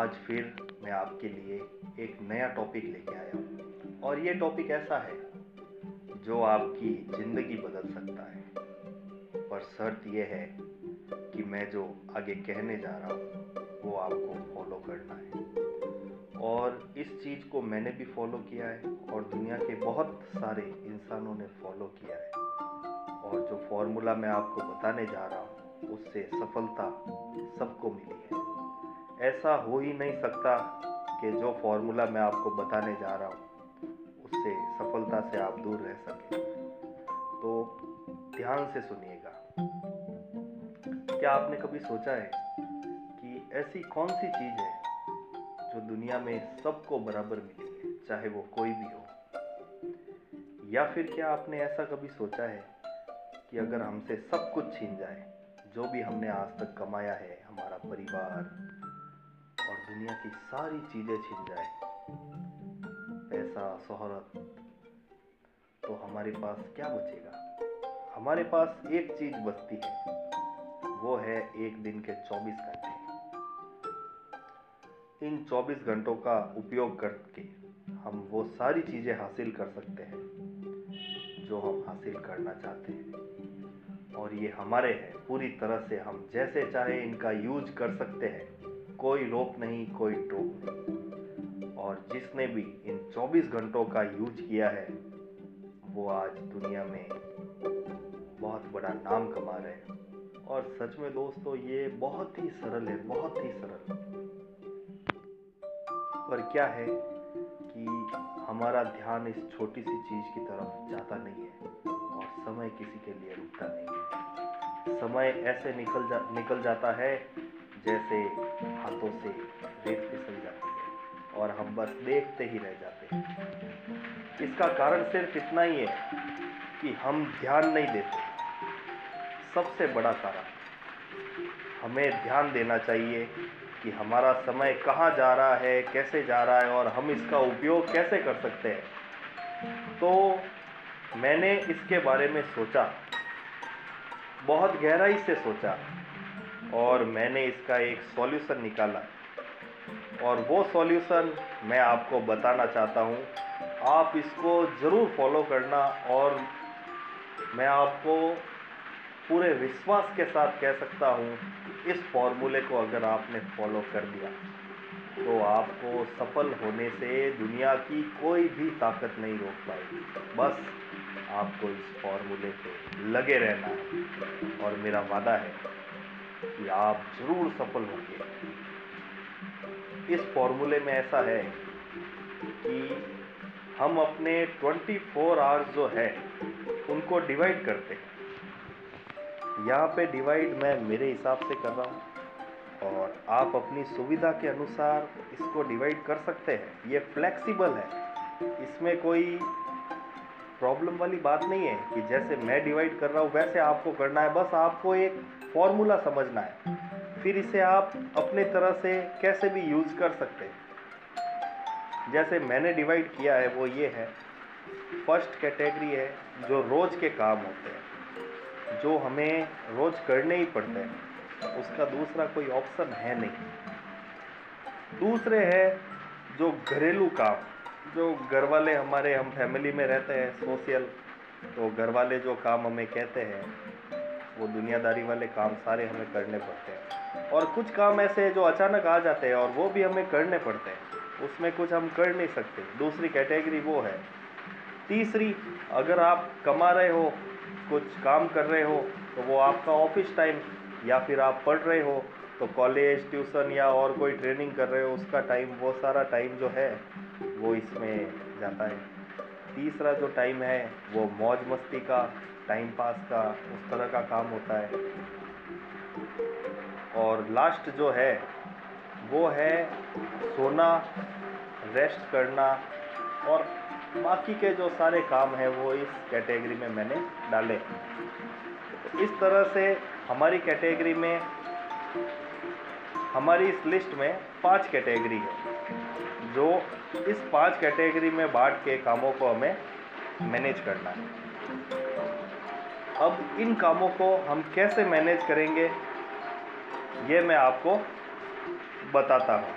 आज फिर मैं आपके लिए एक नया टॉपिक लेके आया हूँ। और ये टॉपिक ऐसा है, जो आपकी ज़िंदगी बदल सकता है। पर शर्त यह है कि मैं जो आगे कहने जा रहा हूँ, वो आपको फॉलो करना है। और इस चीज़ को मैंने भी फॉलो किया है, और दुनिया के बहुत सारे इंसानों ने फॉलो किया है। और जो फॉर्मूला मैं आपको बताने जा रहा हूँ, उससे सफलता सबको मिली है। ऐसा हो ही नहीं सकता कि जो फॉर्मूला मैं आपको बताने जा रहा हूँ, उससे सफलता से आप दूर रह सकें। तो ध्यान से सुनिएगा। क्या आपने कभी सोचा है कि ऐसी कौन सी चीज़ है जो दुनिया में सबको बराबर मिली है, चाहे वो कोई भी हो? या फिर क्या आपने ऐसा कभी सोचा है कि अगर हमसे सब कुछ छीन जाए, जो भी हमने आज तक कमाया है, हमारा परिवार दुनिया की सारी चीज़ें छिन जाए। पैसा, शोहरत तो हमारे पास क्या बचेगा? हमारे पास एक चीज़ बचती है, वो है एक दिन के 24 घंटे। इन 24 घंटों का उपयोग करके हम वो सारी चीज़ें हासिल कर सकते हैं, जो हम हासिल करना चाहते हैं। और ये हमारे हैं, पूरी तरह से हम जैसे चाहे इनका यूज़ कर सकते हैं। कोई रोक नहीं, कोई टोक नहीं। और जिसने भी इन 24 घंटों का यूज़ किया है, वो आज दुनिया में बहुत बड़ा नाम कमा रहे हैं। और सच में दोस्तों, ये बहुत ही सरल है, बहुत ही सरल। पर क्या है कि हमारा ध्यान इस छोटी सी चीज़ की तरफ़ जाता नहीं है, और समय किसी के लिए रुकता नहीं है। समय ऐसे निकल जा, निकल जाता है जैसे हाथों से रेत फिसल जाती है और हम बस देखते ही रह जाते हैं। इसका कारण सिर्फ़ इतना ही है कि हम ध्यान नहीं देते। सबसे बड़ा कारण, हमें ध्यान देना चाहिए कि हमारा समय कहाँ जा रहा है, कैसे जा रहा है और हम इसका उपयोग कैसे कर सकते हैं। तो मैंने इसके बारे में सोचा, बहुत गहराई से सोचा और मैंने इसका एक सॉल्यूशन निकाला। और वो सॉल्यूशन मैं आपको बताना चाहता हूँ। आप इसको ज़रूर फॉलो करना और मैं आपको पूरे विश्वास के साथ कह सकता हूँ कि इस फॉर्मूले को अगर आपने फॉलो कर दिया तो आपको सफल होने से दुनिया की कोई भी ताकत नहीं रोक पाएगी। बस आपको इस फॉर्मूले पे लगे रहना है और मेरा वादा है कि आप ज़रूर सफल होंगे। इस फॉर्मूले में ऐसा है कि हम अपने 24 फोर आवर्स जो है, उनको डिवाइड करते हैं। यहाँ पे डिवाइड मैं मेरे हिसाब से कर रहा हूँ और आप अपनी सुविधा के अनुसार इसको डिवाइड कर सकते हैं। ये फ्लेक्सिबल है। इसमें कोई प्रॉब्लम वाली बात नहीं है कि जैसे मैं डिवाइड कर रहा हूँ, वैसे आपको करना है। बस आपको एक फॉर्मूला समझना है। फिर इसे आप अपने तरह से कैसे भी यूज़ कर सकते हैं। जैसे मैंने डिवाइड किया है, वो ये है। फ़र्स्ट कैटेगरी है, जो रोज़ के काम होते हैं। जो हमें रोज़ करने ही पड़ते हैं। उसका दूसरा कोई ऑप्शन है नहीं। दूसरे है, जो घरेलू काम। जो घर वाले हमारे, हम फैमिली में रहते हैं सोशल तो घर वाले जो काम हमें कहते हैं, वो दुनियादारी वाले काम सारे हमें करने पड़ते हैं। और कुछ काम ऐसे जो अचानक आ जाते हैं और वो भी हमें करने पड़ते हैं। उसमें कुछ हम कर नहीं सकते। दूसरी कैटेगरी वो है। तीसरी, अगर आप कमा रहे हो, कुछ काम कर रहे हो तो वो आपका ऑफ़िस टाइम या फिर आप पढ़ रहे हो तो कॉलेज ट्यूशन या और कोई ट्रेनिंग कर रहे हो, उसका टाइम वो सारा टाइम जो है, वो इसमें जाता है। तीसरा जो टाइम है, वो मौज मस्ती का टाइम पास का, उस तरह का काम होता है। और लास्ट जो है, वो है सोना रेस्ट करना और बाकी के जो सारे काम हैं, वो इस कैटेगरी में मैंने डाले। इस तरह से हमारी कैटेगरी में हमारी इस लिस्ट में पाँच कैटेगरी है, जो इस पाँच कैटेगरी में बांट के कामों को हमें मैनेज करना है। अब इन कामों को हम कैसे मैनेज करेंगे, ये मैं आपको बताता हूँ।